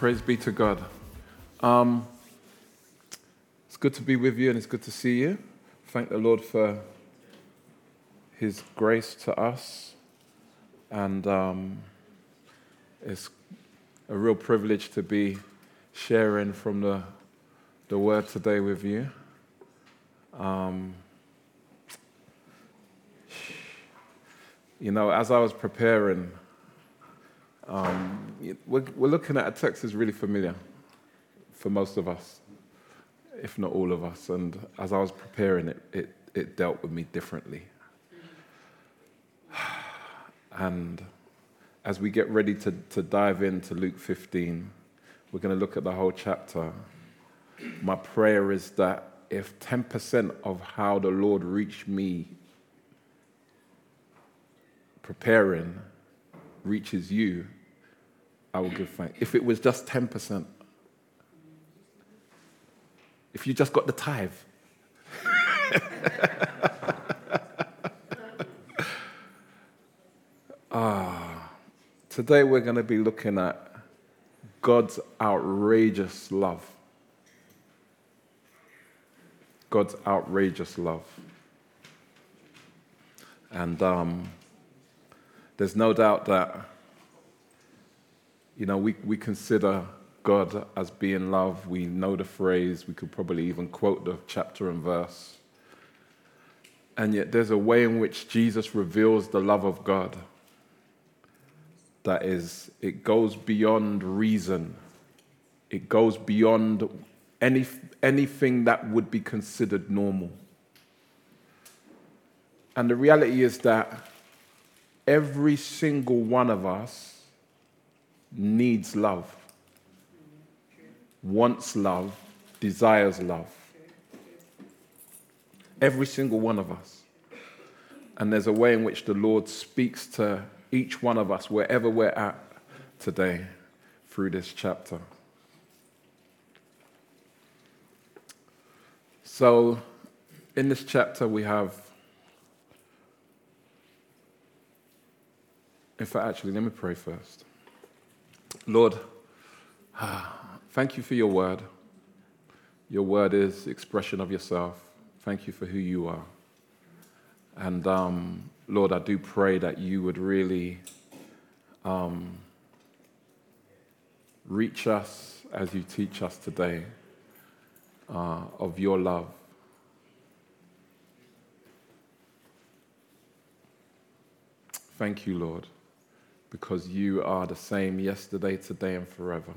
Praise be to God. Um, it's good to be with you and it's good to see you. Thank the Lord for His grace to us. And um, it's a real privilege to be sharing from the, the Word today with you. Um, you know, as I was preparing, um, we're, we're looking at a text that's really familiar for most of us, if not all of us. And as I was preparing it, it, it dealt with me differently. And as we get ready to, to dive into Luke 15, we're going to look at the whole chapter. My prayer is that if 10% of how the Lord reached me preparing reaches you, I will give thanks. If it was just 10%, if you just got the tithe, ah, today we're going to be looking at God's outrageous love. God's outrageous love. And um, there's no doubt that, you know, we, we consider God as being love. We know the phrase, we could probably even quote the chapter and verse. And yet, there's a way in which Jesus reveals the love of God that is, it goes beyond reason, it goes beyond any, anything that would be considered normal. And the reality is that every single one of us needs love, wants love, desires love. Every single one of us. And there's a way in which the Lord speaks to each one of us, wherever we're at today, through this chapter. So, in this chapter, we have. In fact, actually, let me pray first. Lord, thank you for your word. Your word is expression of yourself. Thank you for who you are. And um, Lord, I do pray that you would really um, reach us as you teach us today uh, of your love. Thank you, Lord, because you are the same yesterday, today, and forever.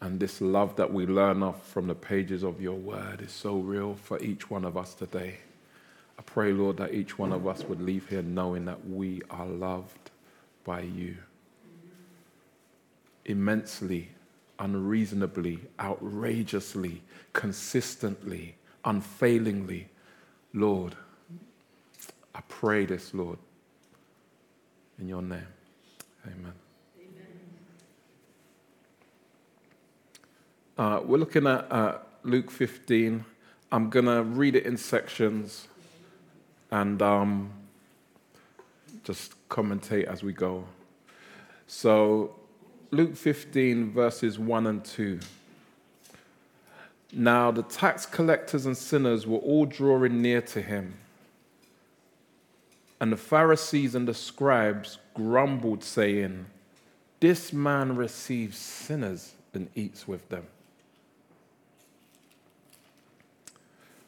And this love that we learn of from the pages of your word is so real for each one of us today. I pray, Lord, that each one of us would leave here knowing that we are loved by you immensely, unreasonably, outrageously, consistently, unfailingly. Lord, I pray this, Lord, in your name. Amen. Uh, we're looking at uh, Luke 15. I'm going to read it in sections and um, just commentate as we go. So, Luke 15, verses 1 and 2. Now, the tax collectors and sinners were all drawing near to him. And the Pharisees and the scribes grumbled, saying, This man receives sinners and eats with them.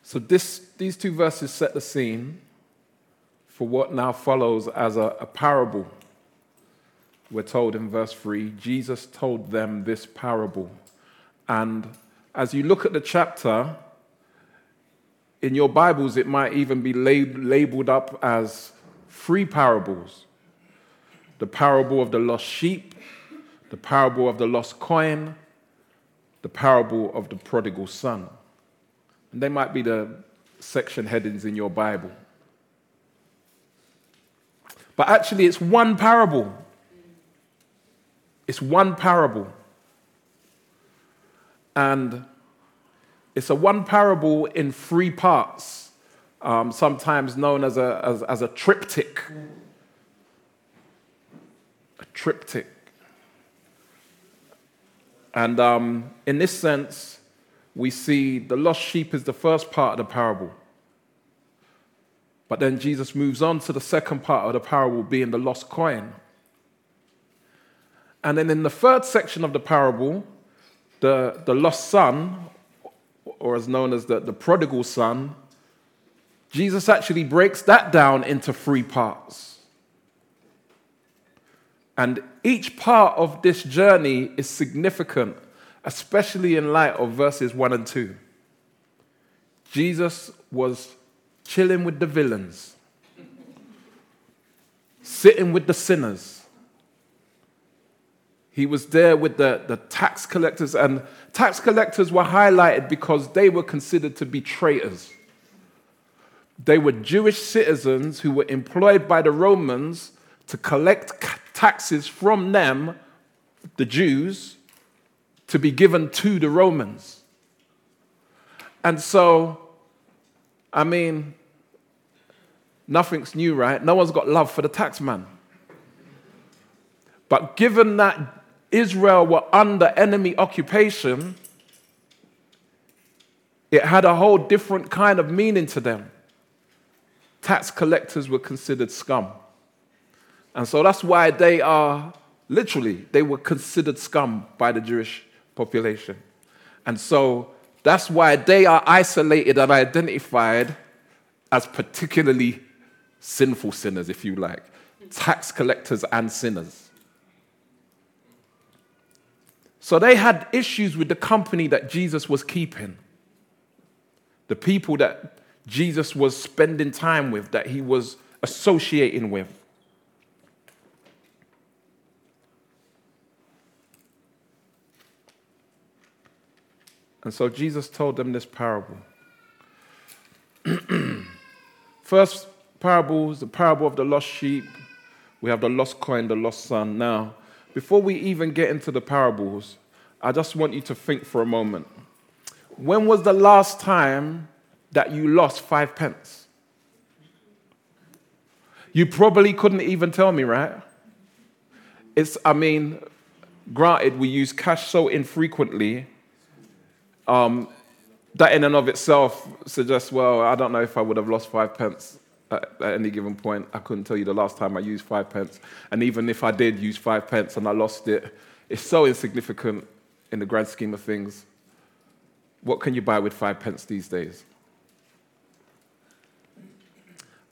So, this, these two verses set the scene for what now follows as a, a parable. We're told in verse 3 Jesus told them this parable. And as you look at the chapter, in your Bibles, it might even be lab- labeled up as three parables the parable of the lost sheep, the parable of the lost coin, the parable of the prodigal son. And they might be the section headings in your Bible. But actually, it's one parable. It's one parable. And it's a one parable in three parts, um, sometimes known as a, as, as a triptych. A triptych. And um, in this sense, we see the lost sheep is the first part of the parable. But then Jesus moves on to the second part of the parable, being the lost coin. And then in the third section of the parable, the, the lost son, or as known as the, the prodigal son, Jesus actually breaks that down into three parts. And each part of this journey is significant, especially in light of verses 1 and 2. Jesus was chilling with the villains, sitting with the sinners. He was there with the, the tax collectors, and tax collectors were highlighted because they were considered to be traitors. They were Jewish citizens who were employed by the Romans to collect taxes from them, the Jews, to be given to the Romans. And so, I mean, nothing's new, right? No one's got love for the taxman. But given that Israel were under enemy occupation, it had a whole different kind of meaning to them. Tax collectors were considered scum. And so that's why they are literally, they were considered scum by the Jewish population. And so that's why they are isolated and identified as particularly sinful sinners, if you like, tax collectors and sinners. So they had issues with the company that Jesus was keeping, the people that Jesus was spending time with, that he was associating with. And so Jesus told them this parable. First parable is the parable of the lost sheep. We have the lost coin, the lost son. Now, before we even get into the parables, I just want you to think for a moment. When was the last time that you lost five pence? You probably couldn't even tell me, right? It's, I mean, granted, we use cash so infrequently um, that in and of itself suggests, well, I don't know if I would have lost five pence at, at, any given point. I couldn't tell you the last time I used five pence. And even if I did use five pence and I lost it, it's so insignificant in the grand scheme of things. What can you buy with five pence these days?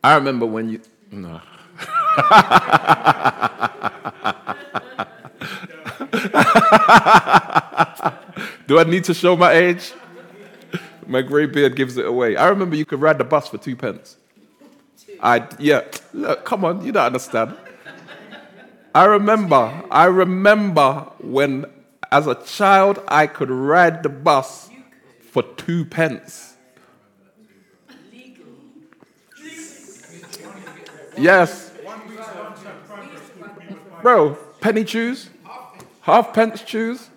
I remember when you. No. Do I need to show my age? My grey beard gives it away. I remember you could ride the bus for two pence. I yeah, look, come on, you don't understand. I remember, I remember when as a child I could ride the bus for two pence. Yes. Bro, penny chews? Half pence chews?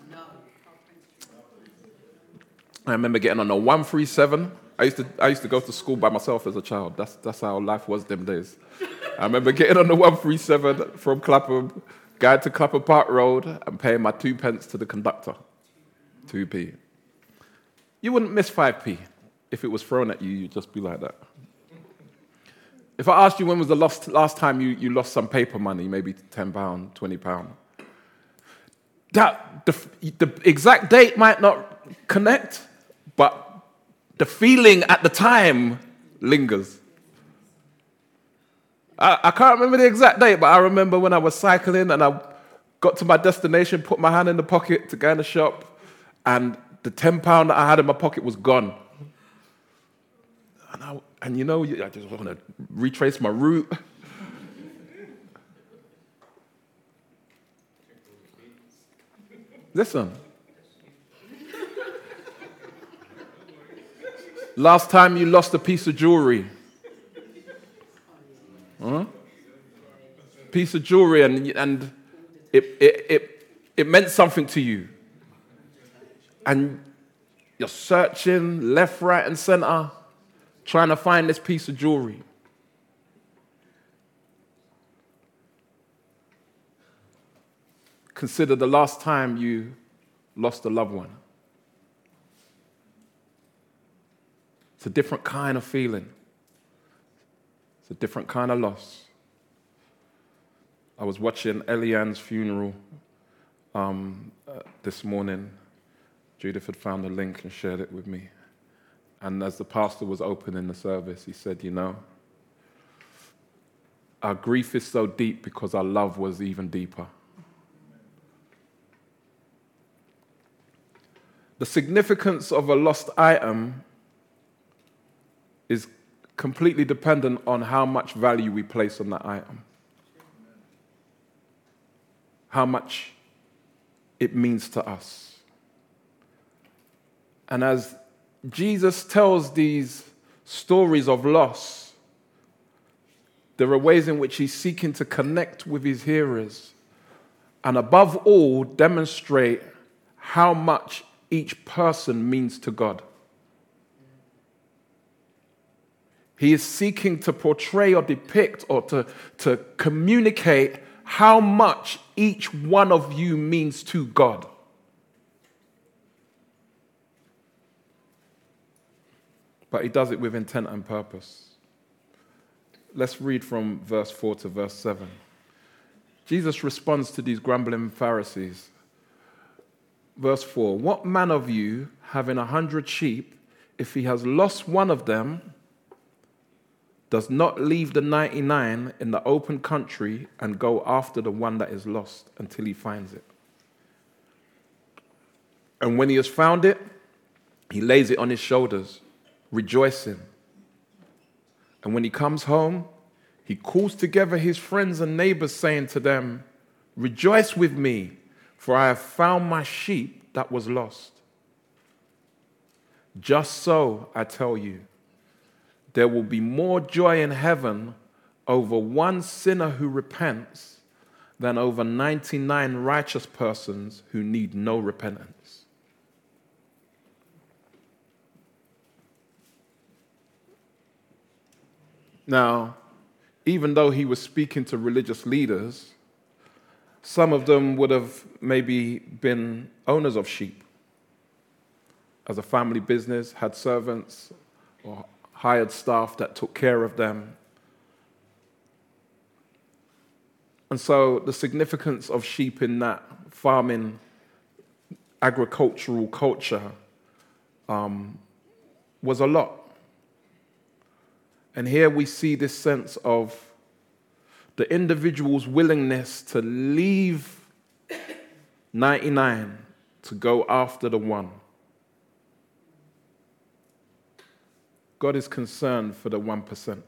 I remember getting on a 137. I used to, I used to go to school by myself as a child. That's, that's how life was them days. I remember getting on the 137 from Clapham, going to Clapham Park Road and paying my two pence to the conductor. 2p. You wouldn't miss 5p. If it was thrown at you, you'd just be like that. If I asked you when was the last, last time you, you lost some paper money, maybe £10, £20, that, the, the exact date might not connect, but the feeling at the time lingers. I, I can't remember the exact date, but I remember when I was cycling and I got to my destination, put my hand in the pocket to go in the shop, and the £10 that I had in my pocket was gone. And, I, and you know, I just want to retrace my route. Listen, Last time you lost a piece of jewelry? Huh? Piece of jewelry, and, and it, it, it, it meant something to you. And you're searching left, right, and center, trying to find this piece of jewelry. Consider the last time you lost a loved one. It's a different kind of feeling, it's a different kind of loss. I was watching Eliane's funeral um, uh, this morning. Judith had found a link and shared it with me. And as the pastor was opening the service, he said, You know, our grief is so deep because our love was even deeper. The significance of a lost item is completely dependent on how much value we place on that item, how much it means to us. And as Jesus tells these stories of loss, there are ways in which he's seeking to connect with his hearers and, above all, demonstrate how much each person means to God. He is seeking to portray or depict or to, to communicate how much each one of you means to God. But he does it with intent and purpose. Let's read from verse 4 to verse 7. Jesus responds to these grumbling Pharisees. Verse 4 What man of you, having a hundred sheep, if he has lost one of them, does not leave the 99 in the open country and go after the one that is lost until he finds it. And when he has found it, he lays it on his shoulders, rejoicing. And when he comes home, he calls together his friends and neighbors, saying to them, Rejoice with me, for I have found my sheep that was lost. Just so, I tell you, there will be more joy in heaven over one sinner who repents than over 99 righteous persons who need no repentance. Now, even though he was speaking to religious leaders, some of them would have maybe been owners of sheep as a family business, had servants or hired staff that took care of them. And so the significance of sheep in that farming, agricultural culture um, was a lot. And here we see this sense of the individual's willingness to leave 99 to go after the one. God is concerned for the 1%.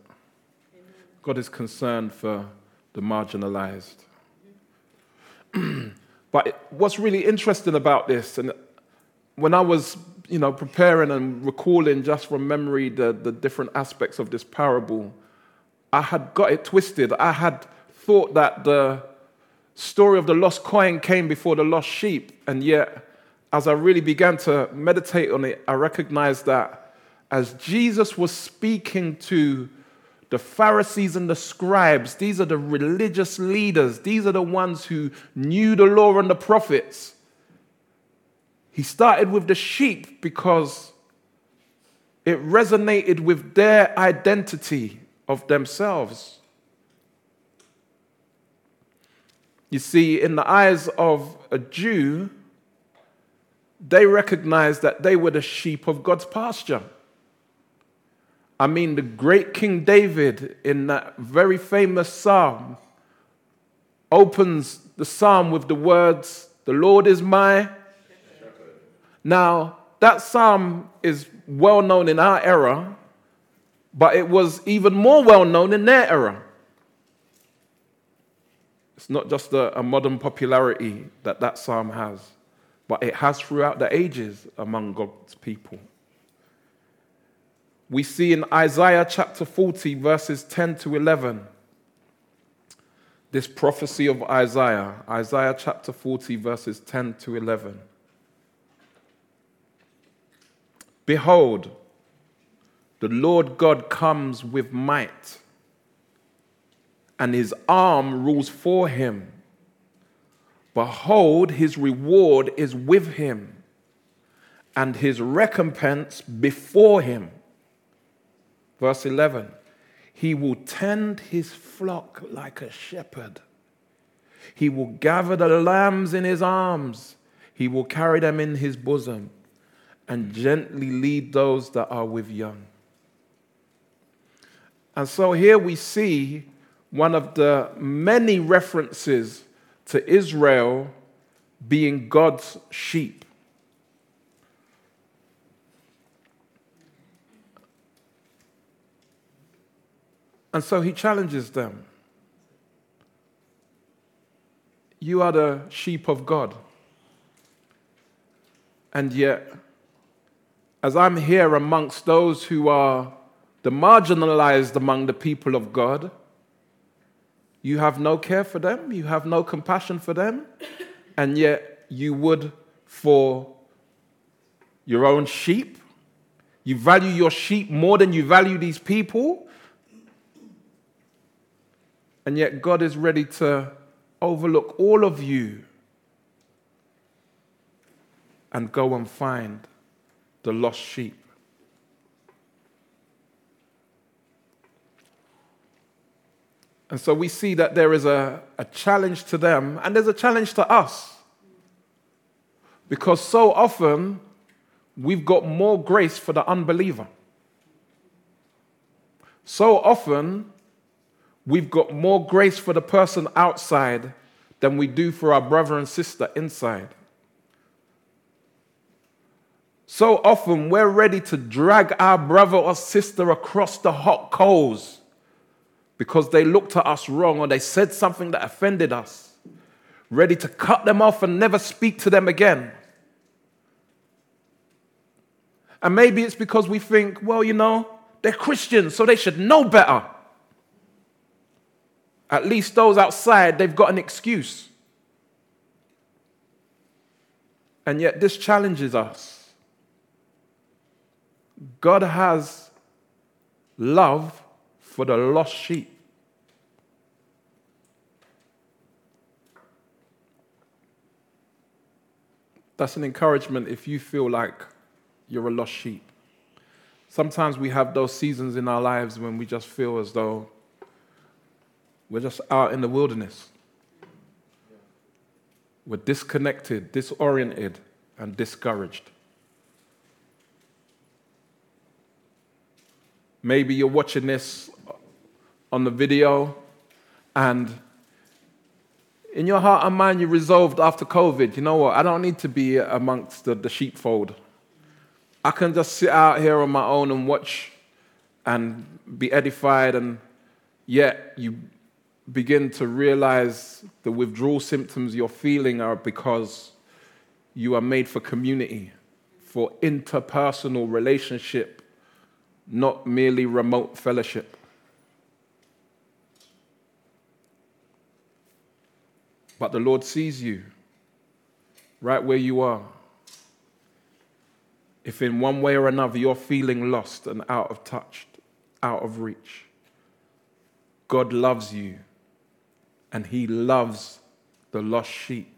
God is concerned for the marginalized. but what's really interesting about this, and when I was you know, preparing and recalling just from memory the, the different aspects of this parable, I had got it twisted. I had thought that the story of the lost coin came before the lost sheep, and yet, as I really began to meditate on it, I recognized that as Jesus was speaking to the Pharisees and the scribes, these are the religious leaders, these are the ones who knew the law and the prophets. He started with the sheep because it resonated with their identity of themselves. You see, in the eyes of a Jew, they recognized that they were the sheep of God's pasture. I mean, the great King David in that very famous psalm opens the psalm with the words, The Lord is my. Now, that psalm is well known in our era, but it was even more well known in their era. It's not just a, a modern popularity that that psalm has, but it has throughout the ages among God's people we see in Isaiah chapter 40, verses 10 to 11, this prophecy of Isaiah, Isaiah chapter 40, verses 10 to 11. Behold, the Lord God comes with might, and his arm rules for him. Behold, his reward is with him, and his recompense before him. Verse 11 He will tend his flock like a shepherd. He will gather the lambs in his arms, he will carry them in his bosom, and gently lead those that are with young. And so here we see one of the many references to Israel being God's sheep. And so he challenges them. You are the sheep of God. And yet, as I'm here amongst those who are the marginalized among the people of God, you have no care for them, you have no compassion for them, and yet you would for your own sheep. You value your sheep more than you value these people. And yet God is ready to overlook all of you and go and find the lost sheep. And so we see that there is a, a challenge to them and there's a challenge to us. Because so often we've got more grace for the unbeliever. So often we've got more grace for the person outside than we do for our brother and sister inside. So often we're ready to drag our brother or sister across the hot coals because they looked at us wrong or they said something that offended us, ready to cut them off and never speak to them again. And maybe it's because we think, well, you know, they're Christians, so they should know better. At least those outside, they've got an excuse. And yet, this challenges us. God has love for the lost sheep. That's an encouragement if you feel like you're a lost sheep. Sometimes we have those seasons in our lives when we just feel as though we're just out in the wilderness. We're disconnected, disoriented, and discouraged. Maybe you're watching this on the video, and in your heart and mind, you resolved after COVID, you know what? I don't need to be amongst the, the sheepfold. I can just sit out here on my own and watch and be edified, and yet you begin to realize the withdrawal symptoms you're feeling are because you are made for community, for interpersonal relationship, not merely remote fellowship. But the Lord sees you right where you are. If in one way or another you're feeling lost and out of touch, out of reach, God loves you and He loves the lost sheep.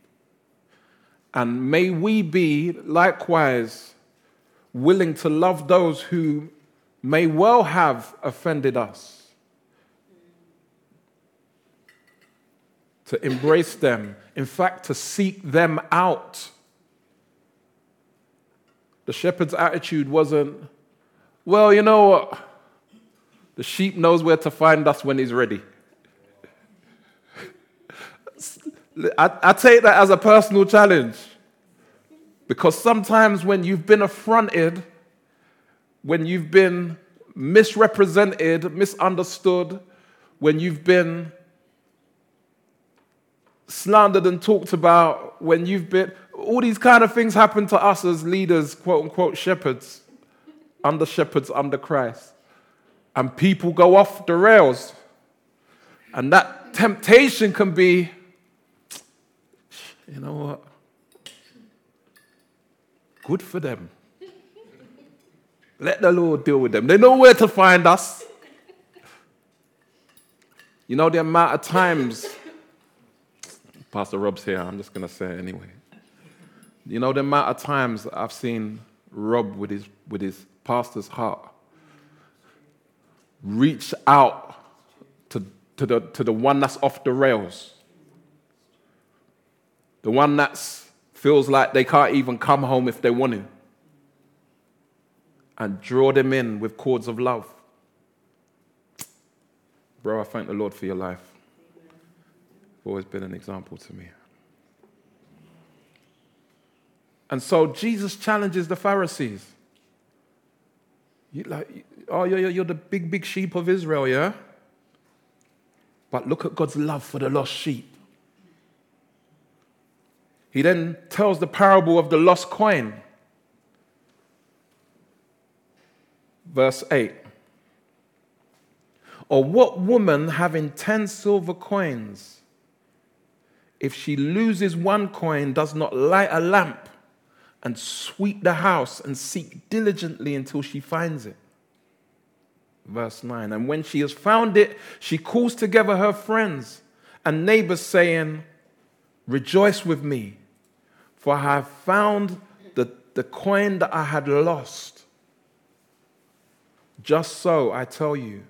And may we be likewise willing to love those who may well have offended us to embrace them, in fact, to seek them out. The shepherd's attitude wasn't, well, you know what? The sheep knows where to find us when he's ready. I, I take that as a personal challenge because sometimes when you've been affronted, when you've been misrepresented, misunderstood, when you've been slandered and talked about when you've been, all these kind of things happen to us as leaders, quote unquote, shepherds, under shepherds, under Christ. And people go off the rails. And that temptation can be, you know what? Good for them. Let the Lord deal with them. They know where to find us. You know the amount of times Pastor Rob's here, I'm just going to say it anyway. You know, the amount of times I've seen Rob with his, with his pastor's heart reach out to, to, the, to the one that's off the rails, the one that feels like they can't even come home if they want to, and draw them in with cords of love. Bro, I thank the Lord for your life. You've always been an example to me. And so Jesus challenges the Pharisees. You like, oh, you're, you're the big, big sheep of Israel, yeah? But look at God's love for the lost sheep. He then tells the parable of the lost coin. Verse 8. Or what woman having 10 silver coins, if she loses one coin, does not light a lamp and sweep the house and seek diligently until she finds it? Verse 9. And when she has found it, she calls together her friends and neighbors, saying, Rejoice with me, for I have found the, the coin that I had lost. Just so, I tell you,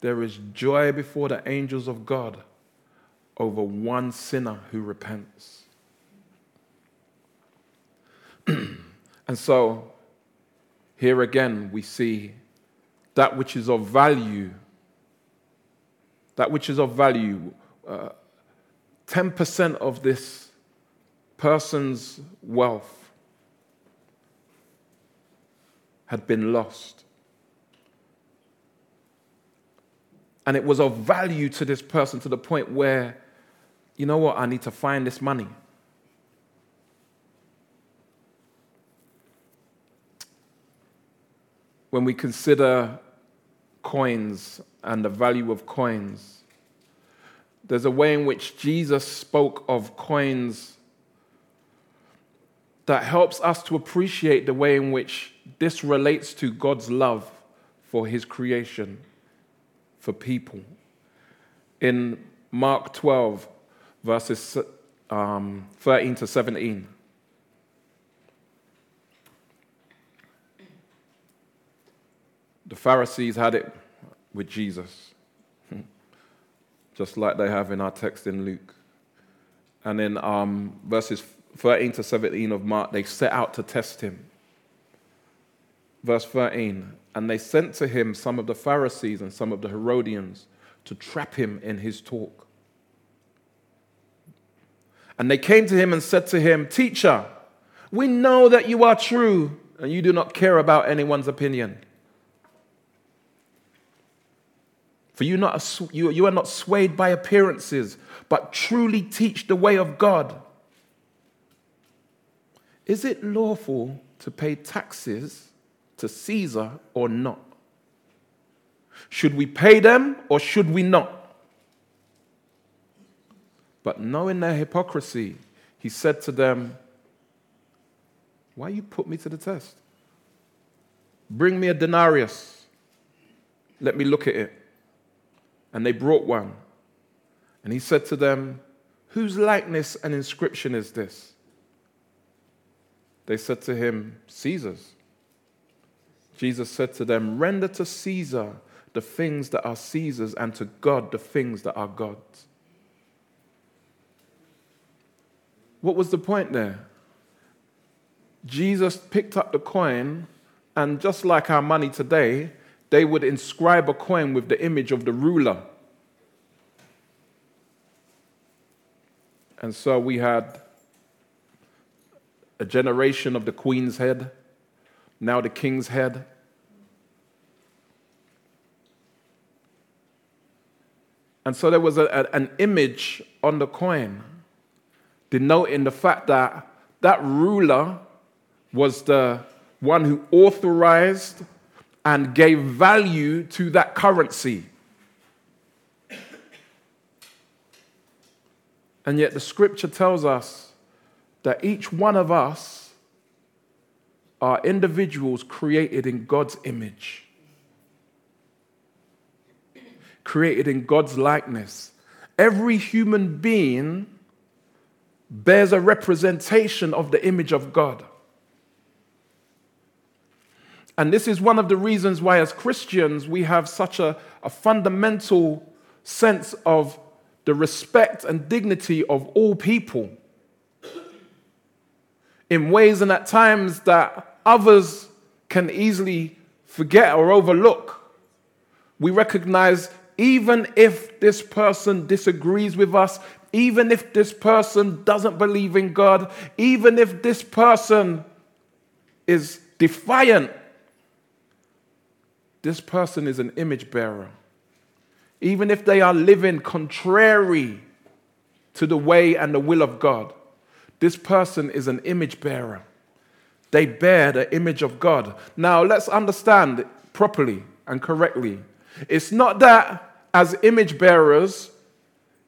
there is joy before the angels of God over one sinner who repents. and so, here again, we see that which is of value, that which is of value, uh, 10% of this person's wealth had been lost. And it was of value to this person to the point where, you know what, I need to find this money. when we consider coins and the value of coins, there's a way in which Jesus spoke of coins that helps us to appreciate the way in which this relates to God's love for his creation, for people. In Mark 12, verses um, 13 to 17. The Pharisees had it with Jesus, just like they have in our text in Luke. And in um, verses 13 to 17 of Mark, they set out to test him. Verse 13, and they sent to him some of the Pharisees and some of the Herodians to trap him in his talk. And they came to him and said to him, Teacher, we know that you are true and you do not care about anyone's opinion. For you, not, you, are not swayed by appearances, but truly teach the way of God. Is it lawful to pay taxes to Caesar or not? Should we pay them or should we not? But knowing their hypocrisy, he said to them, Why you put me to the test? Bring me a denarius. Let me look at it. And they brought one. And he said to them, Whose likeness and inscription is this? They said to him, Caesar's. Jesus said to them, Render to Caesar the things that are Caesar's, and to God the things that are God's. What was the point there? Jesus picked up the coin, and just like our money today, they would inscribe a coin with the image of the ruler. And so we had a generation of the queen's head, now the king's head. And so there was a, a, an image on the coin denoting the fact that that ruler was the one who authorized and gave value to that currency. And yet, the scripture tells us that each one of us are individuals created in God's image, created in God's likeness. Every human being bears a representation of the image of God. And this is one of the reasons why, as Christians, we have such a, a fundamental sense of the respect and dignity of all people in ways and at times that others can easily forget or overlook. We recognize even if this person disagrees with us, even if this person doesn't believe in God, even if this person is defiant, this person is an image bearer. Even if they are living contrary to the way and the will of God, this person is an image bearer. They bear the image of God. Now, let's understand properly and correctly. It's not that as image bearers,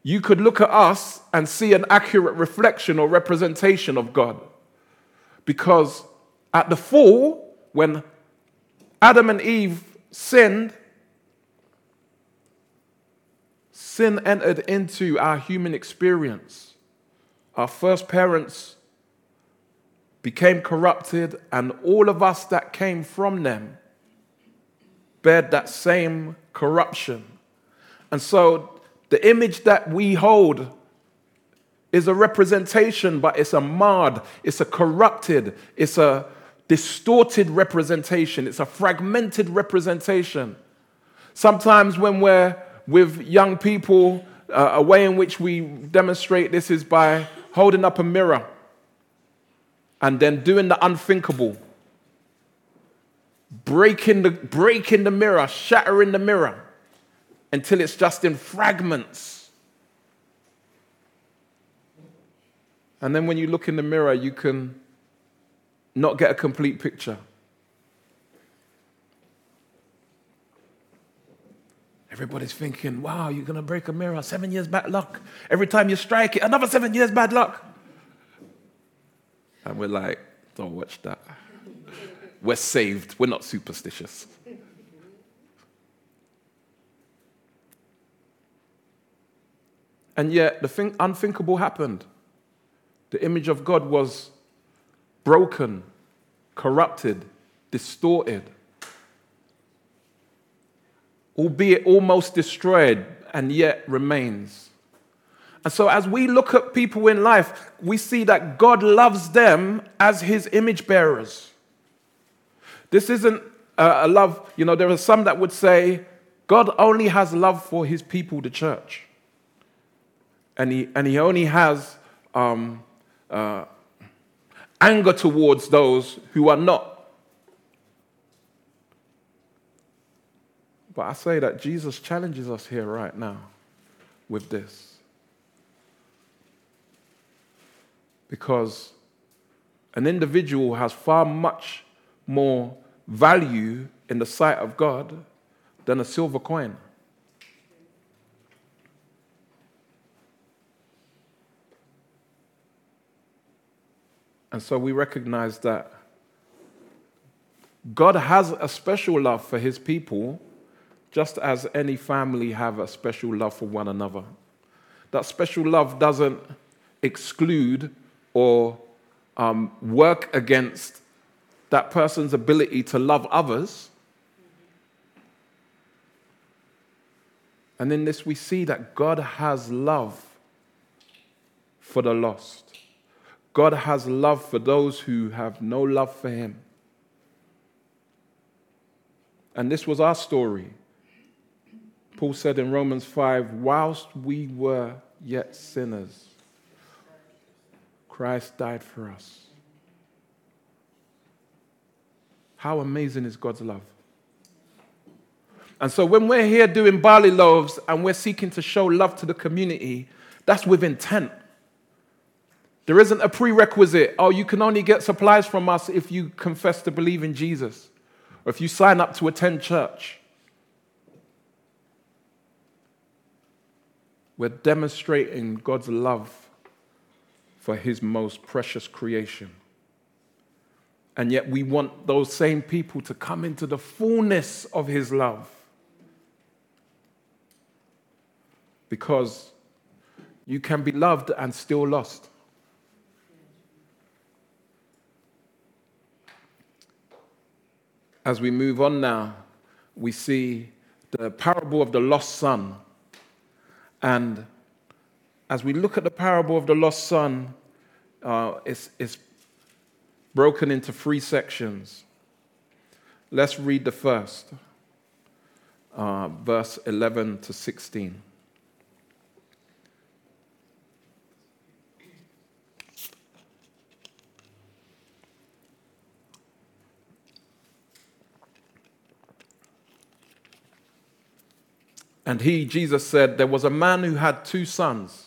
you could look at us and see an accurate reflection or representation of God. Because at the fall, when Adam and Eve sinned, sin entered into our human experience. Our first parents became corrupted, and all of us that came from them bared that same corruption. And so the image that we hold is a representation, but it's a marred, it's a corrupted, it's a distorted representation, it's a fragmented representation. Sometimes when we're with young people, uh, a way in which we demonstrate this is by holding up a mirror and then doing the unthinkable. Breaking the, breaking the mirror, shattering the mirror until it's just in fragments. And then when you look in the mirror, you can not get a complete picture. Everybody's thinking, wow, you're going to break a mirror, seven years bad luck. Every time you strike it, another seven years bad luck. And we're like, don't watch that. We're saved, we're not superstitious. And yet, the thing, unthinkable happened. The image of God was broken, corrupted, distorted, albeit almost destroyed, and yet remains. And so, as we look at people in life, we see that God loves them as his image bearers. This isn't a love, you know, there are some that would say God only has love for his people, the church and he, and he only has um, uh, anger towards those who are not. But I say that Jesus challenges us here right now with this. Because an individual has far much more value in the sight of God than a silver coin. And so we recognize that God has a special love for his people, just as any family have a special love for one another. That special love doesn't exclude or um, work against that person's ability to love others. And in this, we see that God has love for the lost. God has love for those who have no love for Him. And this was our story. Paul said in Romans 5 whilst we were yet sinners, Christ died for us. How amazing is God's love? And so when we're here doing barley loaves and we're seeking to show love to the community, that's with intent. There isn't a prerequisite, oh, you can only get supplies from us if you confess to believe in Jesus or if you sign up to attend church. We're demonstrating God's love for his most precious creation. And yet, we want those same people to come into the fullness of his love. Because you can be loved and still lost. As we move on now, we see the parable of the lost son. And as we look at the parable of the lost son, uh, it's, it's broken into three sections. Let's read the first, uh, verse 11 to 16. And he, Jesus said, There was a man who had two sons.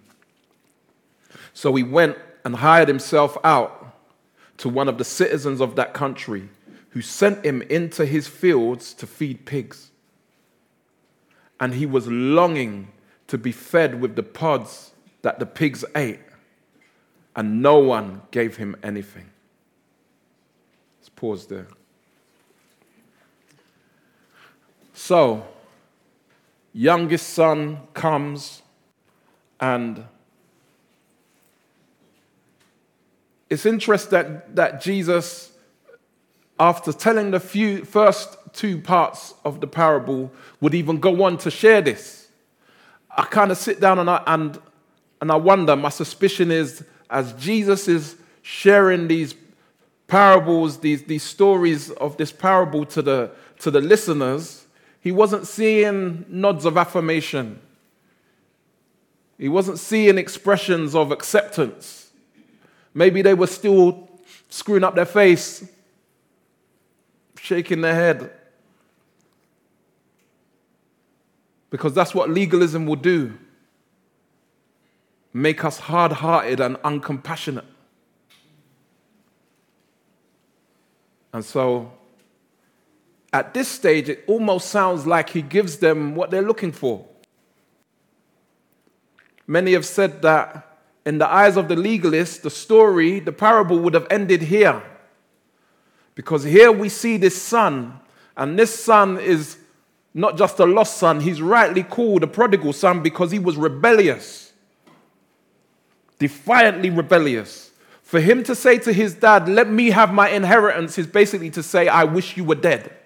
So he went and hired himself out to one of the citizens of that country, who sent him into his fields to feed pigs. And he was longing to be fed with the pods that the pigs ate, and no one gave him anything. Let's pause there. So, youngest son comes and it's interesting that, that Jesus, after telling the few, first two parts of the parable, would even go on to share this. I kind of sit down and I, and, and I wonder, my suspicion is, as Jesus is sharing these parables, these, these stories of this parable to the, to the listeners, he wasn't seeing nods of affirmation. He wasn't seeing expressions of acceptance. Maybe they were still screwing up their face, shaking their head. Because that's what legalism will do make us hard hearted and uncompassionate. And so at this stage, it almost sounds like he gives them what they're looking for. Many have said that in the eyes of the legalist, the story, the parable would have ended here. Because here we see this son, and this son is not just a lost son, he's rightly called a prodigal son because he was rebellious, defiantly rebellious. For him to say to his dad, Let me have my inheritance, is basically to say, I wish you were dead.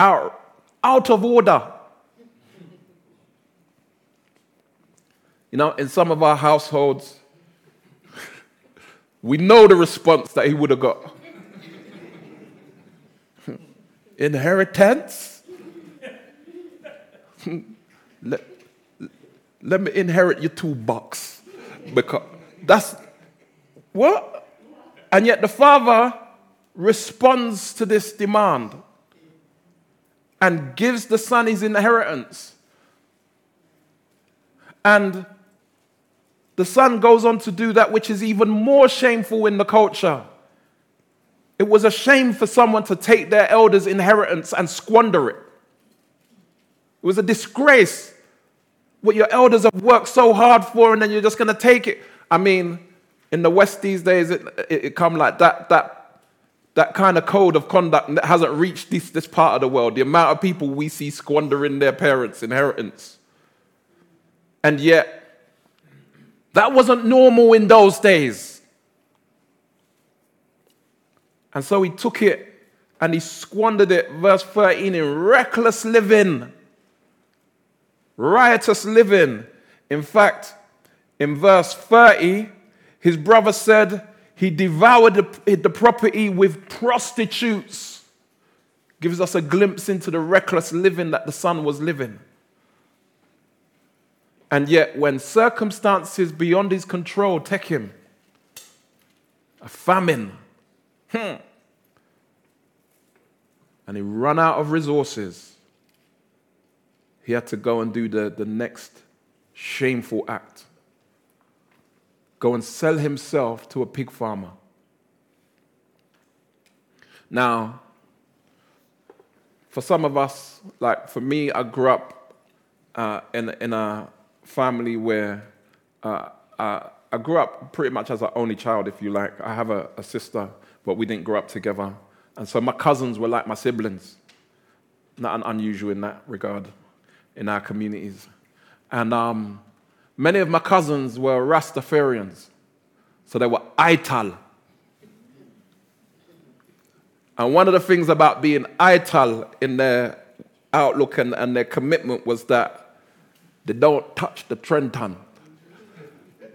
are out of order. You know, in some of our households, we know the response that he would have got. Inheritance? let, let me inherit your toolbox. Because that's what? And yet the father responds to this demand and gives the son his inheritance. And the son goes on to do that which is even more shameful in the culture. It was a shame for someone to take their elders' inheritance and squander it. It was a disgrace. What your elders have worked so hard for, and then you're just going to take it. I mean, in the West these days, it, it, it come like that, that that kind of code of conduct that hasn't reached this, this part of the world. The amount of people we see squandering their parents' inheritance. And yet, that wasn't normal in those days. And so he took it and he squandered it, verse 13, in reckless living, riotous living. In fact, in verse 30, his brother said, he devoured the, property with prostitutes. Gives us a glimpse into the reckless living that the son was living. And yet, when circumstances beyond his control take him, a famine, hmm, and he run out of resources, he had to go and do the, the next shameful act. Go and sell himself to a pig farmer. Now, for some of us, like for me, I grew up uh, in, in a family where uh, uh, I grew up pretty much as an only child, if you like. I have a, a sister, but we didn't grow up together. And so my cousins were like my siblings. Not unusual in that regard in our communities. And um, many of my cousins were Rastafarians. So they were Ital. And one of the things about being Ital in their outlook and, and their commitment was that they don't touch the Trenton.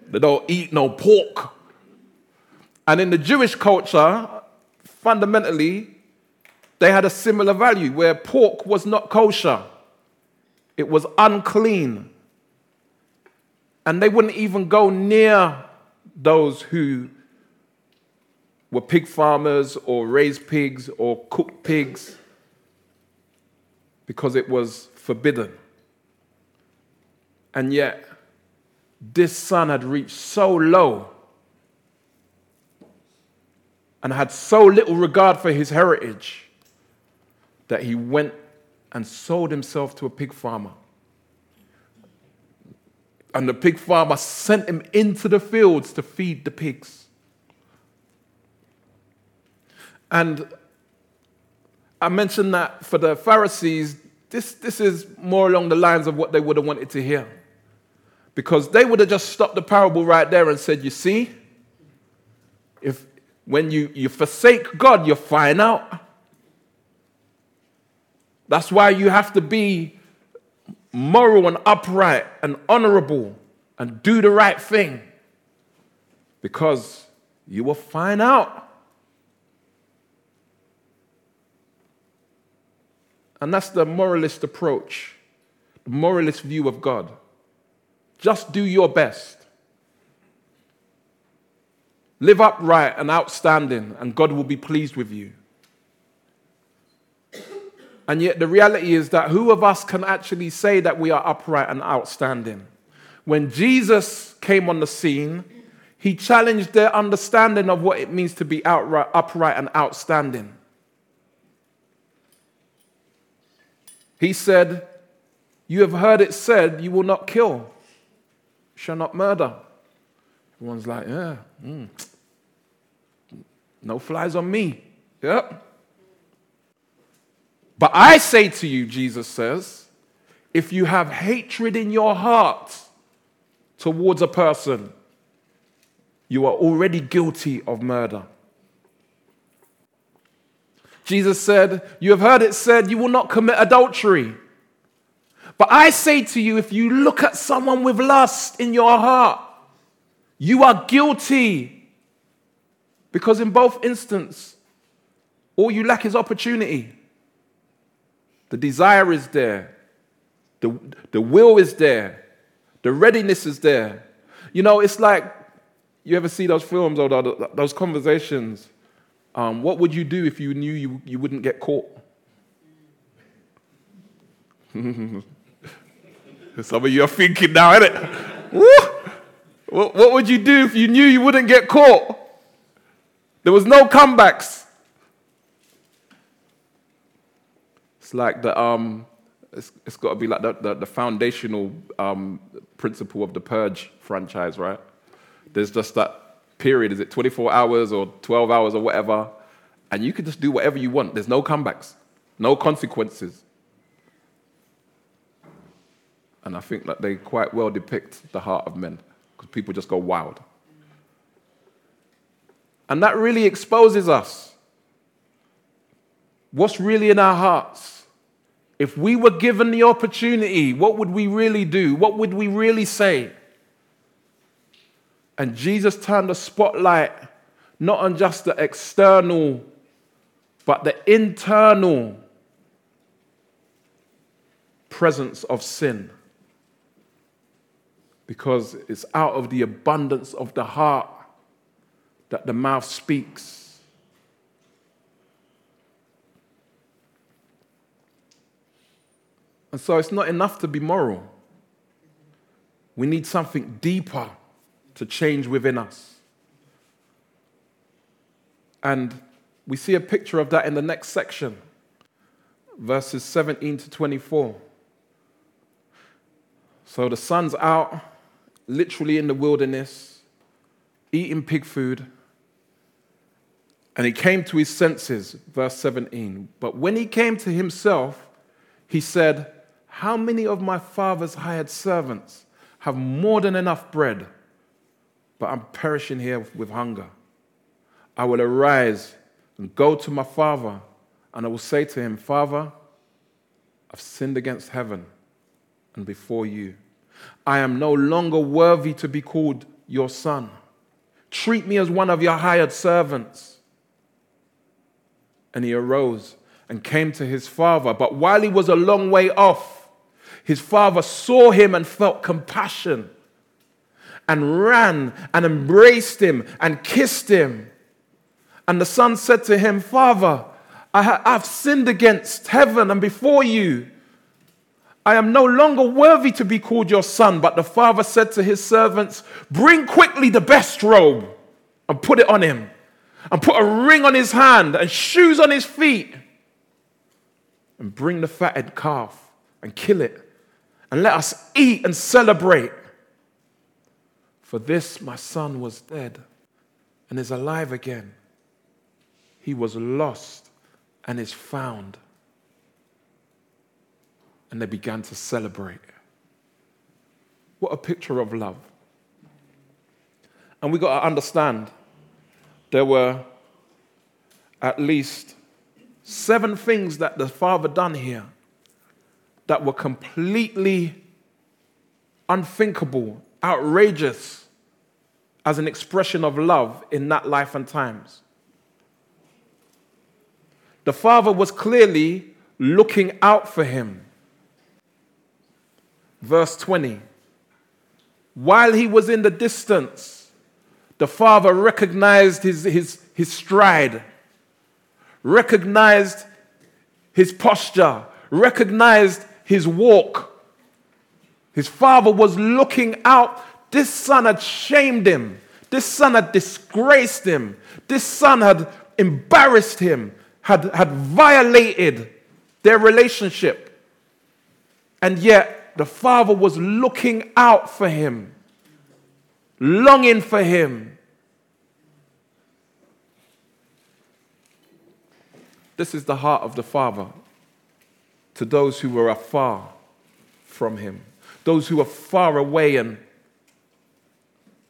They don't eat no pork. And in the Jewish culture, fundamentally, they had a similar value where pork was not kosher, it was unclean. And they wouldn't even go near those who were pig farmers or raised pigs or cooked pigs because it was forbidden. And yet, this son had reached so low and had so little regard for his heritage that he went and sold himself to a pig farmer. And the pig farmer sent him into the fields to feed the pigs. And I mentioned that for the Pharisees, this, this is more along the lines of what they would have wanted to hear. Because they would have just stopped the parable right there and said, You see, if when you, you forsake God, you find out. That's why you have to be moral and upright and honorable and do the right thing. Because you will find out. And that's the moralist approach, the moralist view of God. Just do your best. Live upright and outstanding, and God will be pleased with you. And yet, the reality is that who of us can actually say that we are upright and outstanding? When Jesus came on the scene, he challenged their understanding of what it means to be outright, upright and outstanding. He said, You have heard it said, you will not kill, shall not murder. Everyone's like, Yeah, mm. no flies on me. Yep. But I say to you, Jesus says, if you have hatred in your heart towards a person, you are already guilty of murder. Jesus said, You have heard it said, you will not commit adultery. But I say to you, if you look at someone with lust in your heart, you are guilty. Because in both instances, all you lack is opportunity. The desire is there, the, the will is there, the readiness is there. You know, it's like you ever see those films or those conversations um, what would you do if you knew you, you wouldn't get caught? Some of you are thinking now, innit? what, what would you do if you knew you wouldn't get caught? There was no comebacks. It's like the, um, it's, it's got to be like the, the, the foundational um, principle of the Purge franchise, right? There's just that period. Is it 24 hours or 12 hours or whatever? And you can just do whatever you want. There's no comebacks, no consequences. And I think that they quite well depict the heart of men because people just go wild. And that really exposes us. What's really in our hearts? If we were given the opportunity, what would we really do? What would we really say? And Jesus turned the spotlight not on just the external, but the internal presence of sin. Because it's out of the abundance of the heart that the mouth speaks. And so it's not enough to be moral. We need something deeper to change within us. And We see a picture of that in the next section, verses 17 to 24. So the son's out, literally in the wilderness, eating pig food. And he came to his senses, verse 17. But when he came to himself, he said, How many of my father's hired servants have more than enough bread, but I'm perishing here with hunger? I will arise and go to my father, and I will say to him, Father, I've sinned against heaven and before you. I am no longer worthy to be called your son. Treat me as one of your hired servants. And he arose and came to his father. But while he was a long way off, his father saw him and felt compassion and ran and embraced him and kissed him. And the son said to him, Father, I have sinned against heaven and before you. I am no longer worthy to be called your son. But the father said to his servants, Bring quickly the best robe and put it on him, and put a ring on his hand and shoes on his feet, and bring the fatted calf and kill it, and let us eat and celebrate. For this my son was dead and is alive again. He was lost and is found and they began to celebrate. What a picture of love. And we got to understand there were at least seven things that the father done here that were completely unthinkable, outrageous as an expression of love in that life and times. The father was clearly looking out for him verse 20. While he was in the distance, the father recognized his, his, his stride, recognized his posture, recognized his walk. His father was looking out. This son had shamed him. This son had disgraced him. This son had embarrassed him, had, had violated their relationship. And yet, the father was looking out for him, longing for him. This is the heart of the father to those who were afar from him, those who are far away and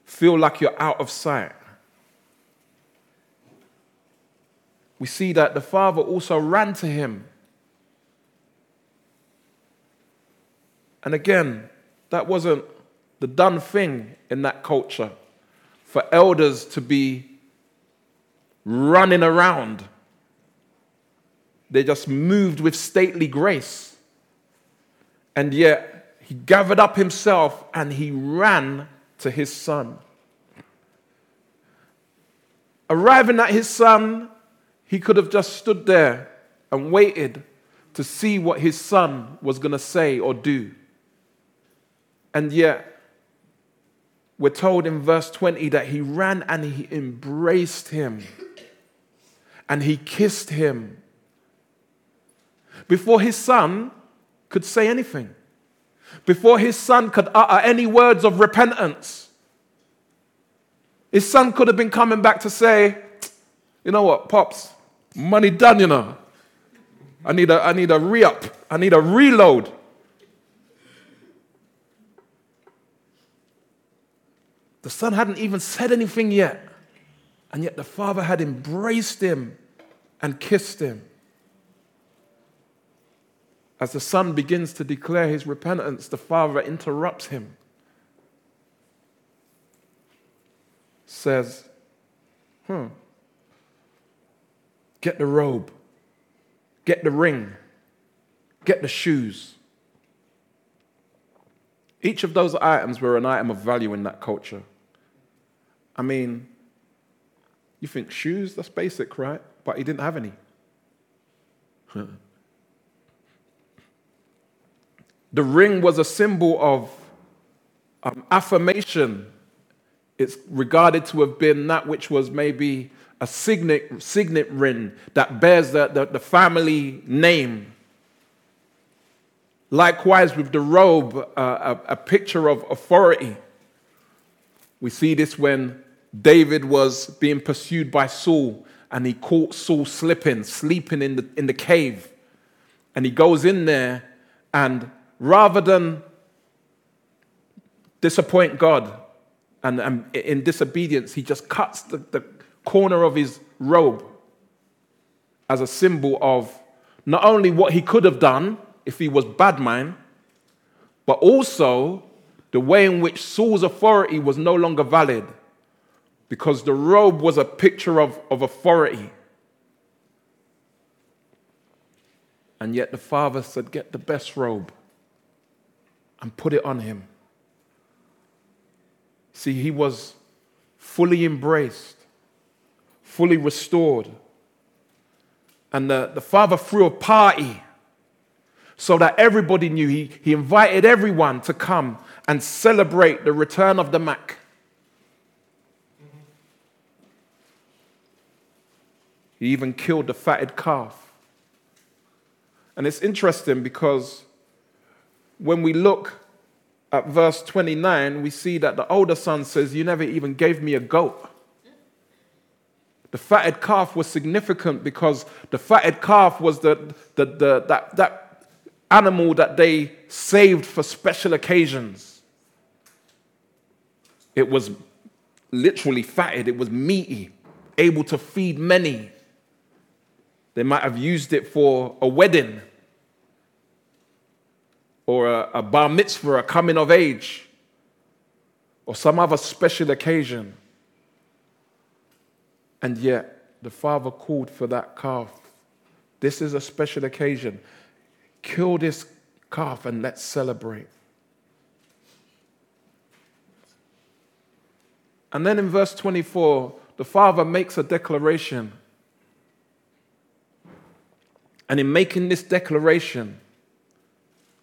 feel like you're out of sight. We see that the father also ran to him And again, that wasn't the done thing in that culture for elders to be running around. They just moved with stately grace. And yet, he gathered up himself and he ran to his son. Arriving at his son, he could have just stood there and waited to see what his son was going to say or do. And yet, we're told in verse 20 that he ran and he embraced him and he kissed him before his son could say anything, before his son could utter any words of repentance. His son could have been coming back to say, You know what, Pops, money done, you know. I need a, I need a re up, I need a reload. The son hadn't even said anything yet, and yet the father had embraced him and kissed him. As the son begins to declare his repentance, the father interrupts him. Says, Hmm, get the robe, get the ring, get the shoes. Each of those items were an item of value in that culture. I mean, you think shoes, that's basic, right? But he didn't have any. the ring was a symbol of um, affirmation It's regarded to have been that which was maybe a signet, signet ring that bears the, the, the family name. Likewise, with the robe, uh, a, a picture of authority. We see this when David was being pursued by Saul and he caught Saul slipping, sleeping in the, in the cave. And he goes in there and rather than disappoint God and, and in disobedience, he just cuts the, the corner of his robe as a symbol of not only what he could have done if he was bad man, but also the way in which Saul's authority was no longer valid because the robe was a picture of, of authority. And yet the father said, Get the best robe and put it on him. See, he was fully embraced, fully restored. And the, the father threw a party so that everybody knew. He, he invited everyone to come and celebrate the return of the Mack. He even killed the fatted calf. And it's interesting because when we look at verse 29, we see that the older son says, You never even gave me a goat. The fatted calf was significant because the fatted calf was the, the, the, that, that animal that they saved for special occasions. It was literally fatted, it was meaty, able to feed many. They might have used it for a wedding or a, a bar mitzvah, a coming of age, or some other special occasion. And yet, the father called for that calf. This is a special occasion. Kill this calf and let's celebrate. And then in verse 24, the father makes a declaration and in making this declaration,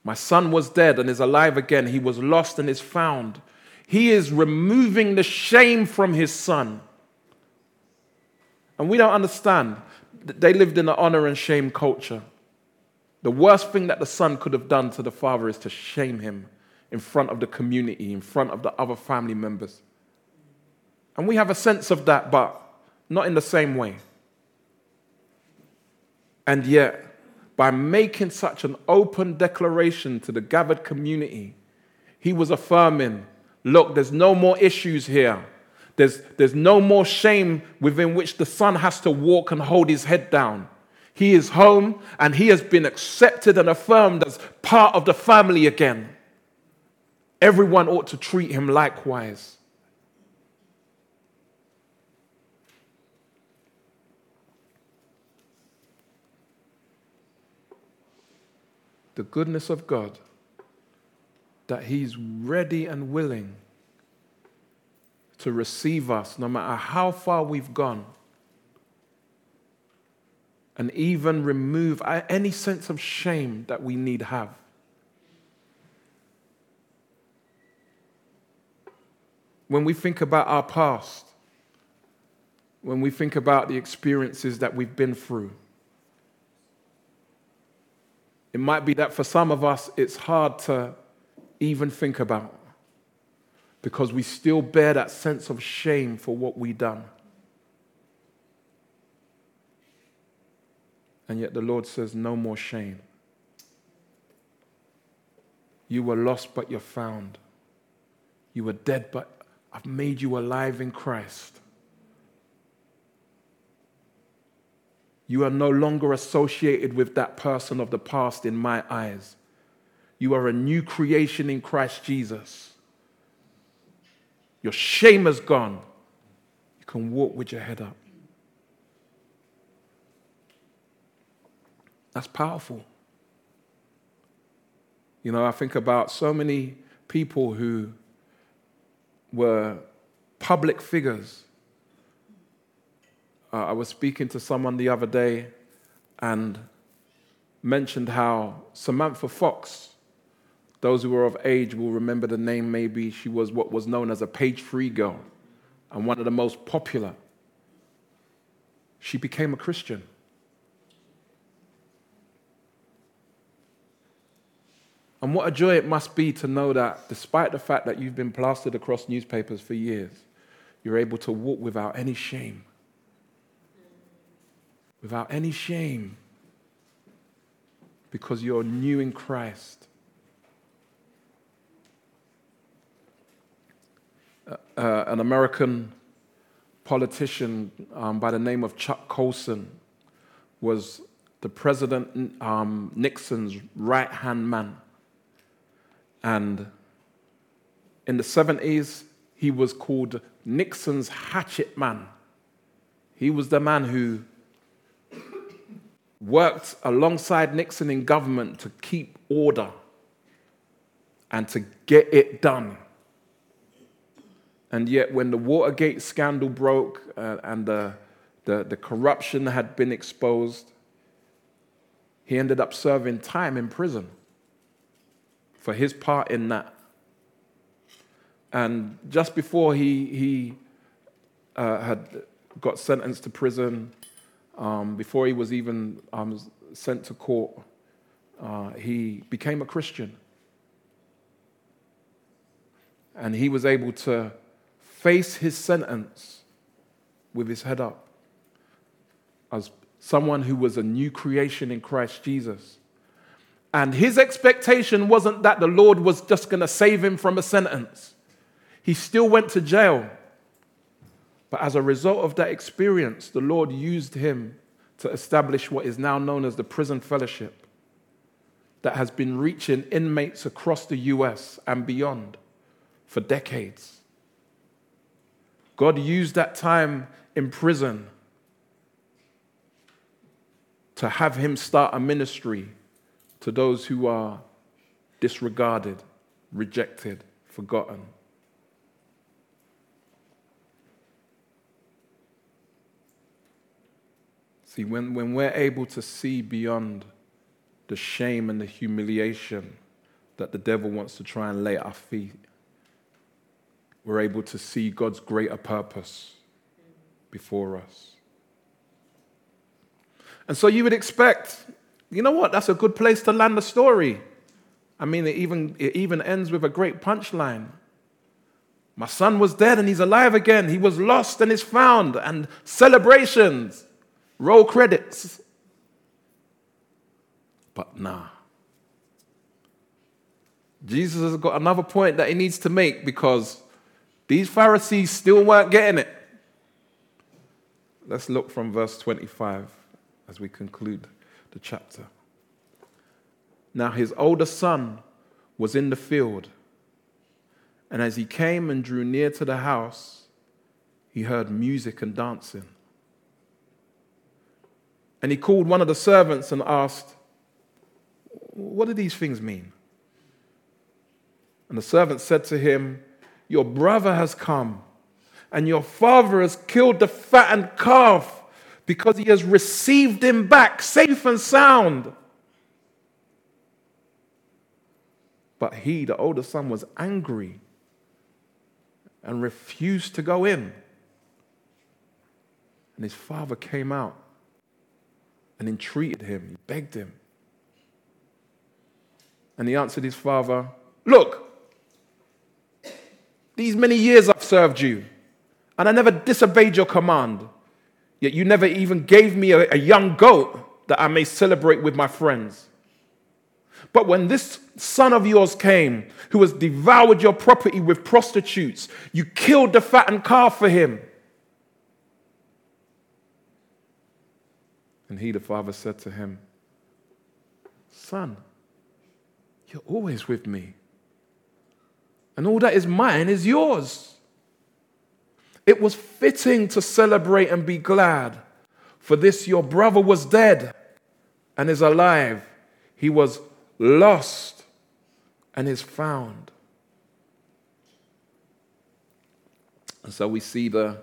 my son was dead and is alive again. He was lost and is found. He is removing the shame from his son. And we don't understand. That they lived in an honor and shame culture. The worst thing that the son could have done to the father is to shame him in front of the community, in front of the other family members. And we have a sense of that, but not in the same way. And yet, by making such an open declaration to the gathered community, he was affirming look, there's no more issues here. There's, there's no more shame within which the son has to walk and hold his head down. He is home and he has been accepted and affirmed as part of the family again. Everyone ought to treat him likewise. The goodness of God that He's ready and willing to receive us no matter how far we've gone and even remove any sense of shame that we need have. When we think about our past, when we think about the experiences that we've been through, it might be that for some of us, it's hard to even think about because we still bear that sense of shame for what we've done. And yet the Lord says, No more shame. You were lost, but you're found. You were dead, but I've made you alive in Christ. You are no longer associated with that person of the past in my eyes. You are a new creation in Christ Jesus. Your shame has gone. You can walk with your head up. That's powerful. You know, I think about so many people who were public figures uh, I was speaking to someone the other day and mentioned how Samantha Fox, those who are of age will remember the name maybe, she was what was known as a page three girl. and one of the most popular, she became a Christian. And what a joy it must be to know that despite the fact that you've been plastered across newspapers for years, you're able to walk without any shame. Without any shame. Because you're new in Christ. Uh, uh, an American politician um, by the name of Chuck Colson was the President um, Nixon's right hand man. And in the 70s, he was called Nixon's hatchet man. He was the man who worked alongside Nixon in government to keep order and to get it done. And yet, when the Watergate scandal broke uh, and the, the, the corruption had been exposed, he ended up serving time in prison for his part in that. And just before he, he uh, had got sentenced to prison, um, before he was even um, sent to court, uh, he became a Christian. And he was able to face his sentence with his head up as someone who was a new creation in Christ Jesus. And his expectation wasn't that the Lord was just going to save him from a sentence. He still went to jail. But as a result of that experience, the Lord used him to establish what is now known as the Prison Fellowship that has been reaching inmates across the US and beyond for decades. God used that time in prison to have him start a ministry to those who are disregarded, rejected, forgotten. See, when, when we're able to see beyond the shame and the humiliation that the devil wants to try and lay at our feet, we're able to see God's greater purpose before us. And so you would expect, you know what, that's a good place to land the story. I mean, it even, it even ends with a great punchline. My son was dead and he's alive again. He was lost and is found, and celebrations, roll credits. But nah. Jesus has got another point that he needs to make because these Pharisees still weren't getting it. Let's look from verse 25 as we conclude the chapter. Now his older son was in the field, and as he came and drew near to the house, he heard music and dancing. And he called one of the servants and asked, What do these things mean? And the servant said to him, your brother has come, and your father has killed the fattened calf because he has received him back safe and sound. But he, the older son, was angry and refused to go in. And his father came out and entreated him, he begged him. And he answered his father, Look, these many years I've served you, and I never disobeyed your command. Yet you never even gave me a, a young goat that I may celebrate with my friends. But when this son of yours came, who has devoured your property with prostitutes, you killed the fattened calf for him. And he, the father, said to him, Son, you're always with me, and all that is mine is yours. It was fitting to celebrate and be glad, for this your brother was dead and is alive. He was lost and is found. And so we see the,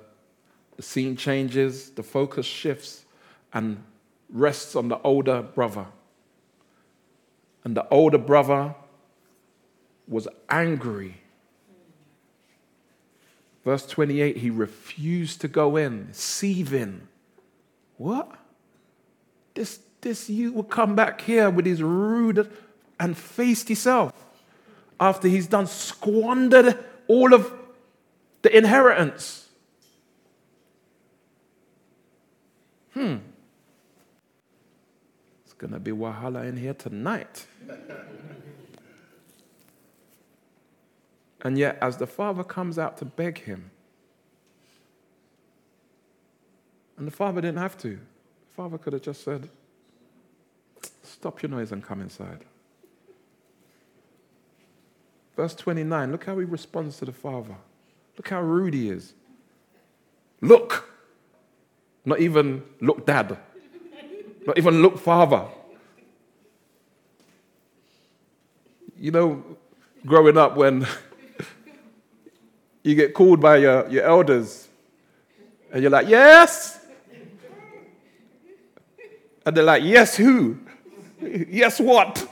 the scene changes, the focus shifts, and rests on the older brother. And the older brother was angry Verse 28, he refused to go in, seething. What? This, this you will come back here with his rude and feisty self after he's done squandered all of the inheritance. Hmm. Going to be Wahala in here tonight. and yet, as the father comes out to beg him, and the father didn't have to, the father could have just said, Stop your noise and come inside. Verse 29, look how he responds to the father. Look how rude he is. Look. Not even look, dad. Not even look, father. You know, growing up, when you get called by your, your elders, and you're like, yes. And they're like, yes, who? yes, what?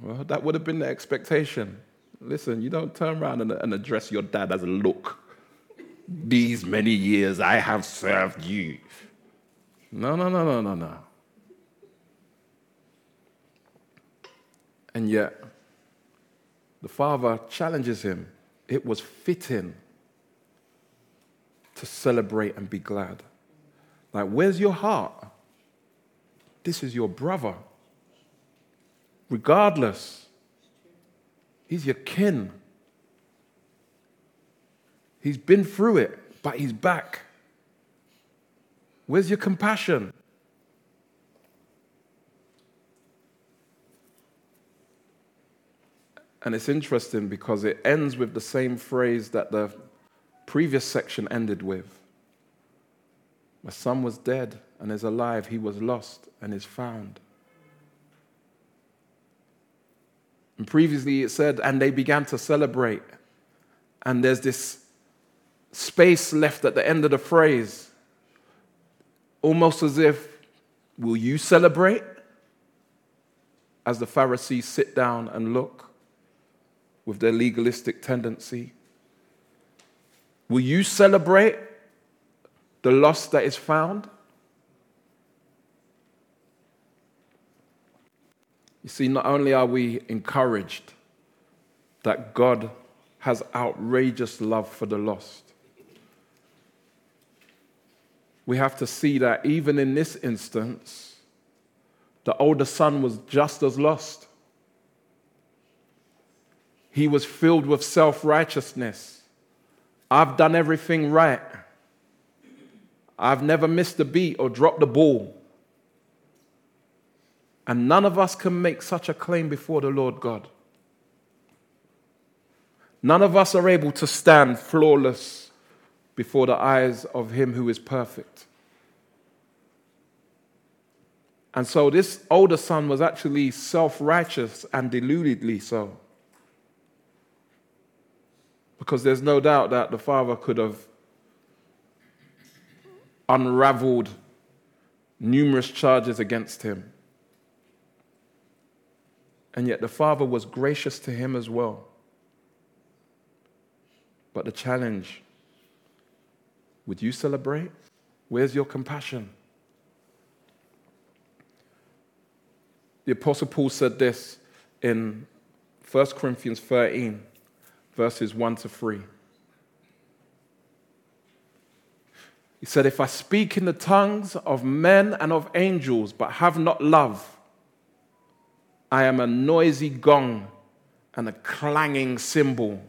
Well, that would have been the expectation. Listen, you don't turn around and, and address your dad as a look. These many years I have served you. No, no, no, no, no, no. And yet, the father challenges him. It was fitting to celebrate and be glad. Like, where's your heart? This is your brother regardless. He's your kin. He's been through it, but he's back. Where's your compassion? And it's interesting because it ends with the same phrase that the previous section ended with. My son was dead and is alive. He was lost and is found. And previously it said, and they began to celebrate. And there's this space left at the end of the phrase, almost as if, will you celebrate? As the Pharisees sit down and look with their legalistic tendency. Will you celebrate the loss that is found? You see, not only are we encouraged that God has outrageous love for the lost, we have to see that even in this instance, the older son was just as lost. He was filled with self righteousness. I've done everything right. I've never missed a beat or dropped the ball. And none of us can make such a claim before the Lord God. None of us are able to stand flawless before the eyes of Him who is perfect. And so this older son was actually self righteous and deludedly so. Because there's no doubt that the father could have unraveled numerous charges against him. And yet the Father was gracious to him as well. But the challenge would you celebrate? Where's your compassion? The Apostle Paul said this in 1 Corinthians 13, verses 1 to 3. He said, If I speak in the tongues of men and of angels, but have not love, I am a noisy gong and a clanging cymbal.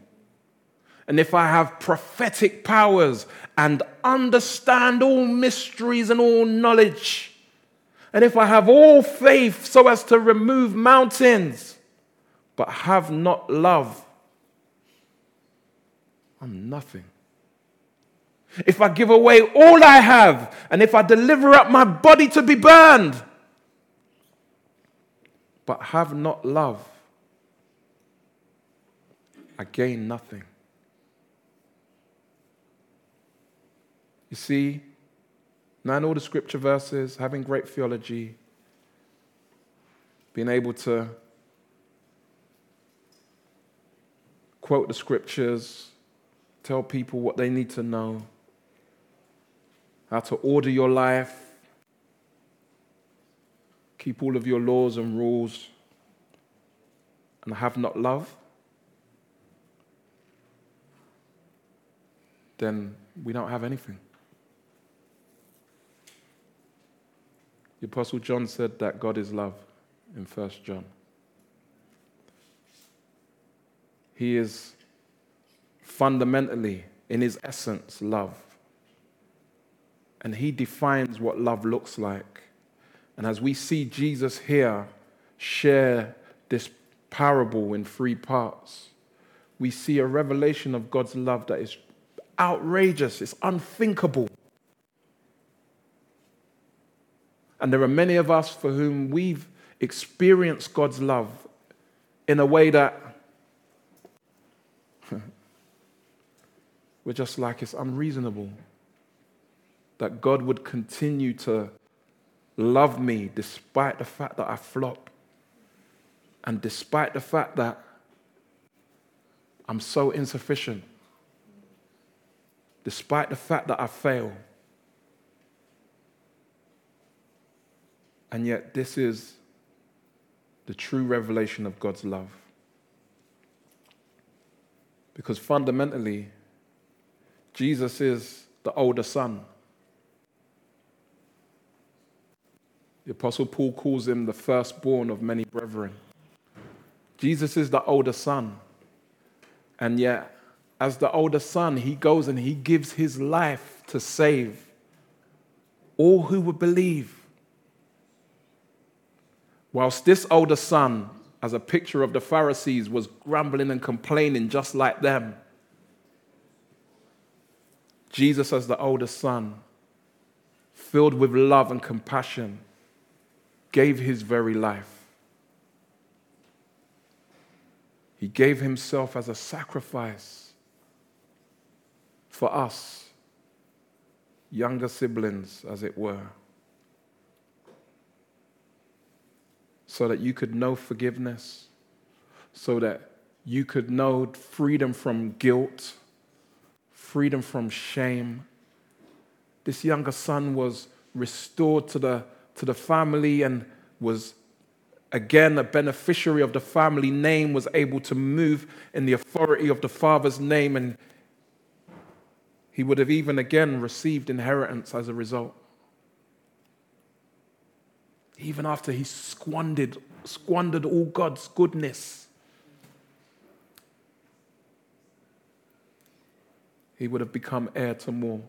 And if I have prophetic powers and understand all mysteries and all knowledge, and if I have all faith so as to remove mountains, but have not love, I'm nothing. If I give away all I have, and if I deliver up my body to be burned, but have not love, I gain nothing. You see, knowing all the scripture verses, having great theology, being able to quote the scriptures, tell people what they need to know, how to order your life, keep all of your laws and rules, and have not love, then we don't have anything. The Apostle John said that God is love in 1 John. He is fundamentally, in his essence, love. And he defines what love looks like. And as we see Jesus here share this parable in three parts, we see a revelation of God's love that is outrageous, it's unthinkable. And there are many of us for whom we've experienced God's love in a way that we're just like it's unreasonable that God would continue to love me despite the fact that I flop and despite the fact that I'm so insufficient, despite the fact that I fail. And yet, this is the true revelation of God's love. Because fundamentally, Jesus is the older son. The Apostle Paul calls him the firstborn of many brethren. Jesus is the older son. And yet, as the older son, he goes and he gives his life to save all who would believe. Whilst this older son, as a picture of the Pharisees, was grumbling and complaining just like them, Jesus, as the older son, filled with love and compassion, gave his very life. He gave himself as a sacrifice for us, younger siblings, as it were. So that you could know forgiveness, so that you could know freedom from guilt, freedom from shame. This younger son was restored to the, to the family and was again a beneficiary of the family name, was able to move in the authority of the father's name, and he would have even again received inheritance as a result even after he squandered, squandered all God's goodness. He would have become heir to more.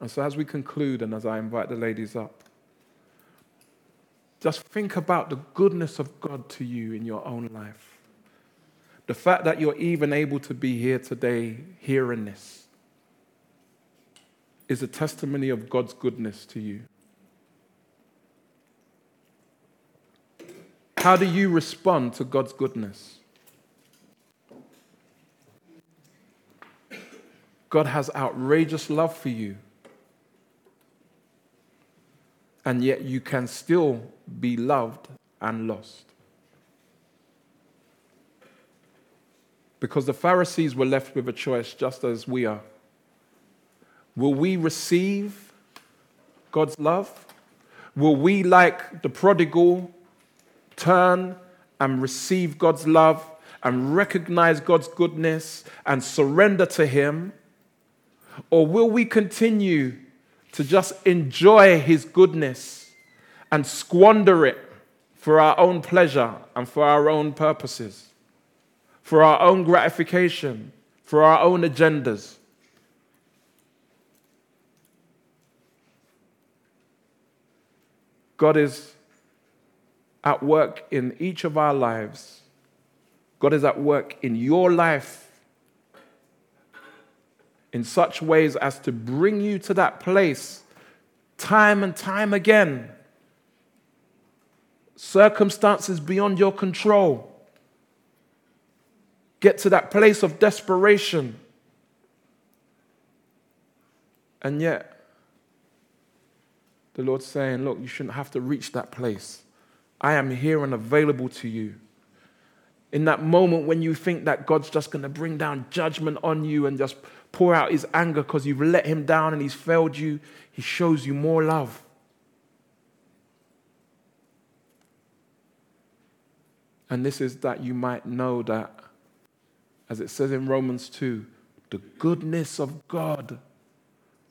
And so, as we conclude, and as I invite the ladies up, just think about the goodness of God to you in your own life. The fact that you're even able to be here today hearing this is a testimony of God's goodness to you. How do you respond to God's goodness? God has outrageous love for you. And yet you can still be loved and lost. Because the Pharisees were left with a choice just as we are. Will we receive God's love? Will we, like the prodigal, turn and receive God's love and recognize God's goodness and surrender to Him? Or will we continue to just enjoy His goodness and squander it for our own pleasure and for our own purposes, for our own gratification, for our own agendas? God is at work in each of our lives. God is at work in your life in such ways as to bring you to that place time and time again. Circumstances beyond your control. Get to that place of desperation. And yet, the Lord's saying, Look, you shouldn't have to reach that place. I am here and available to you. In that moment when you think that God's just going to bring down judgment on you and just pour out his anger because you've let him down and he's failed you, he shows you more love. And this is that you might know that, as it says in Romans 2, the goodness of God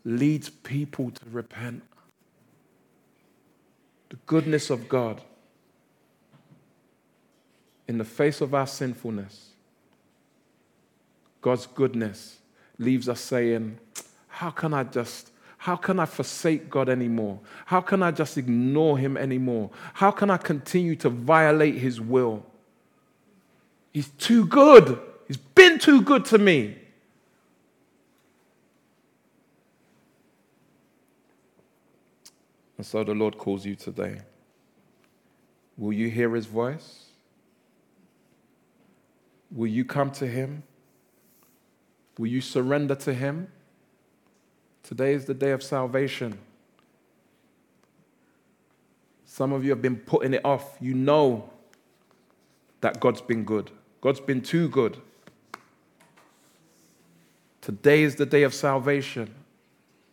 leads people to repent. The goodness of God in the face of our sinfulness, God's goodness leaves us saying, How can I just, how can I forsake God anymore? How can I just ignore Him anymore? How can I continue to violate His will? He's too good. He's been too good to me. And so the Lord calls you today. Will you hear His voice? Will you come to Him? Will you surrender to Him? Today is the day of salvation. Some of you have been putting it off. You know that God's been good, God's been too good. Today is the day of salvation.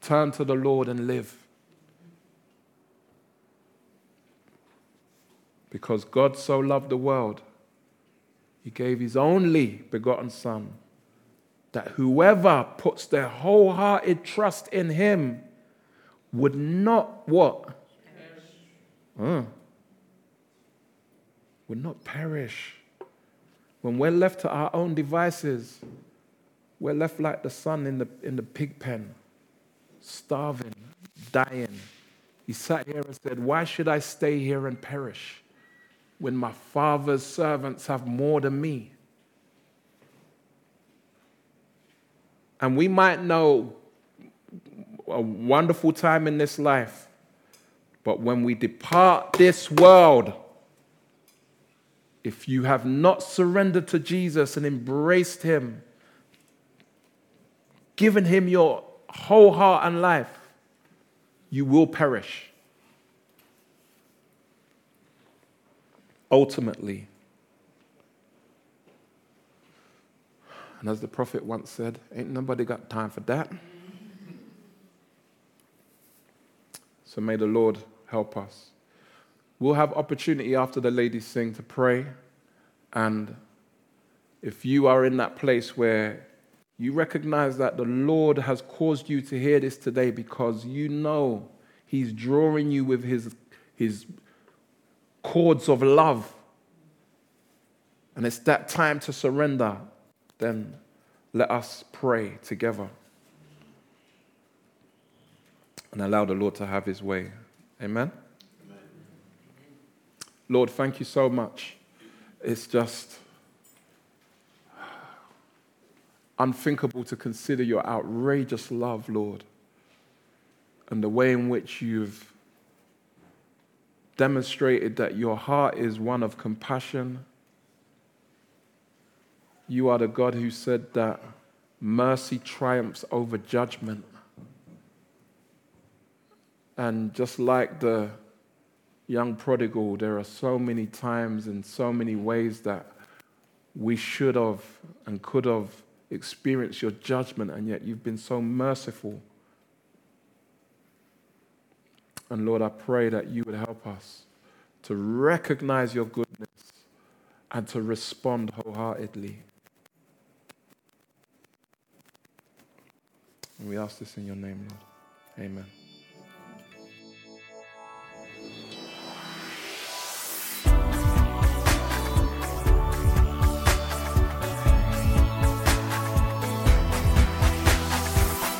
Turn to the Lord and live. Because God so loved the world he gave his only begotten Son, that whoever puts their wholehearted trust in him would not what? Uh, would not perish. When we're left to our own devices, we're left like the son in the, in the pig pen, starving, dying. He sat here and said, Why should I stay here and perish? When my father's servants have more than me. And we might know a wonderful time in this life, but when we depart this world, if you have not surrendered to Jesus and embraced Him, given Him your whole heart and life, you will perish. Ultimately. And as the prophet once said, ain't nobody got time for that. So may the Lord help us. We'll have opportunity after the ladies sing to pray. And if you are in that place where you recognize that the Lord has caused you to hear this today because you know He's drawing you with His, his cords of love, and it's that time to surrender, then let us pray together and allow the Lord to have his way. Amen? Amen. Lord, thank you so much. It's just unthinkable to consider your outrageous love, Lord, and the way in which you've demonstrated that your heart is one of compassion. You are the God who said that mercy triumphs over judgment. And just like the young prodigal, there are so many times and so many ways that we should have and could have experienced your judgment, and yet you've been so merciful. And Lord, I pray that you would help us to recognize your goodness and to respond wholeheartedly. And we ask this in your name, Lord. Amen.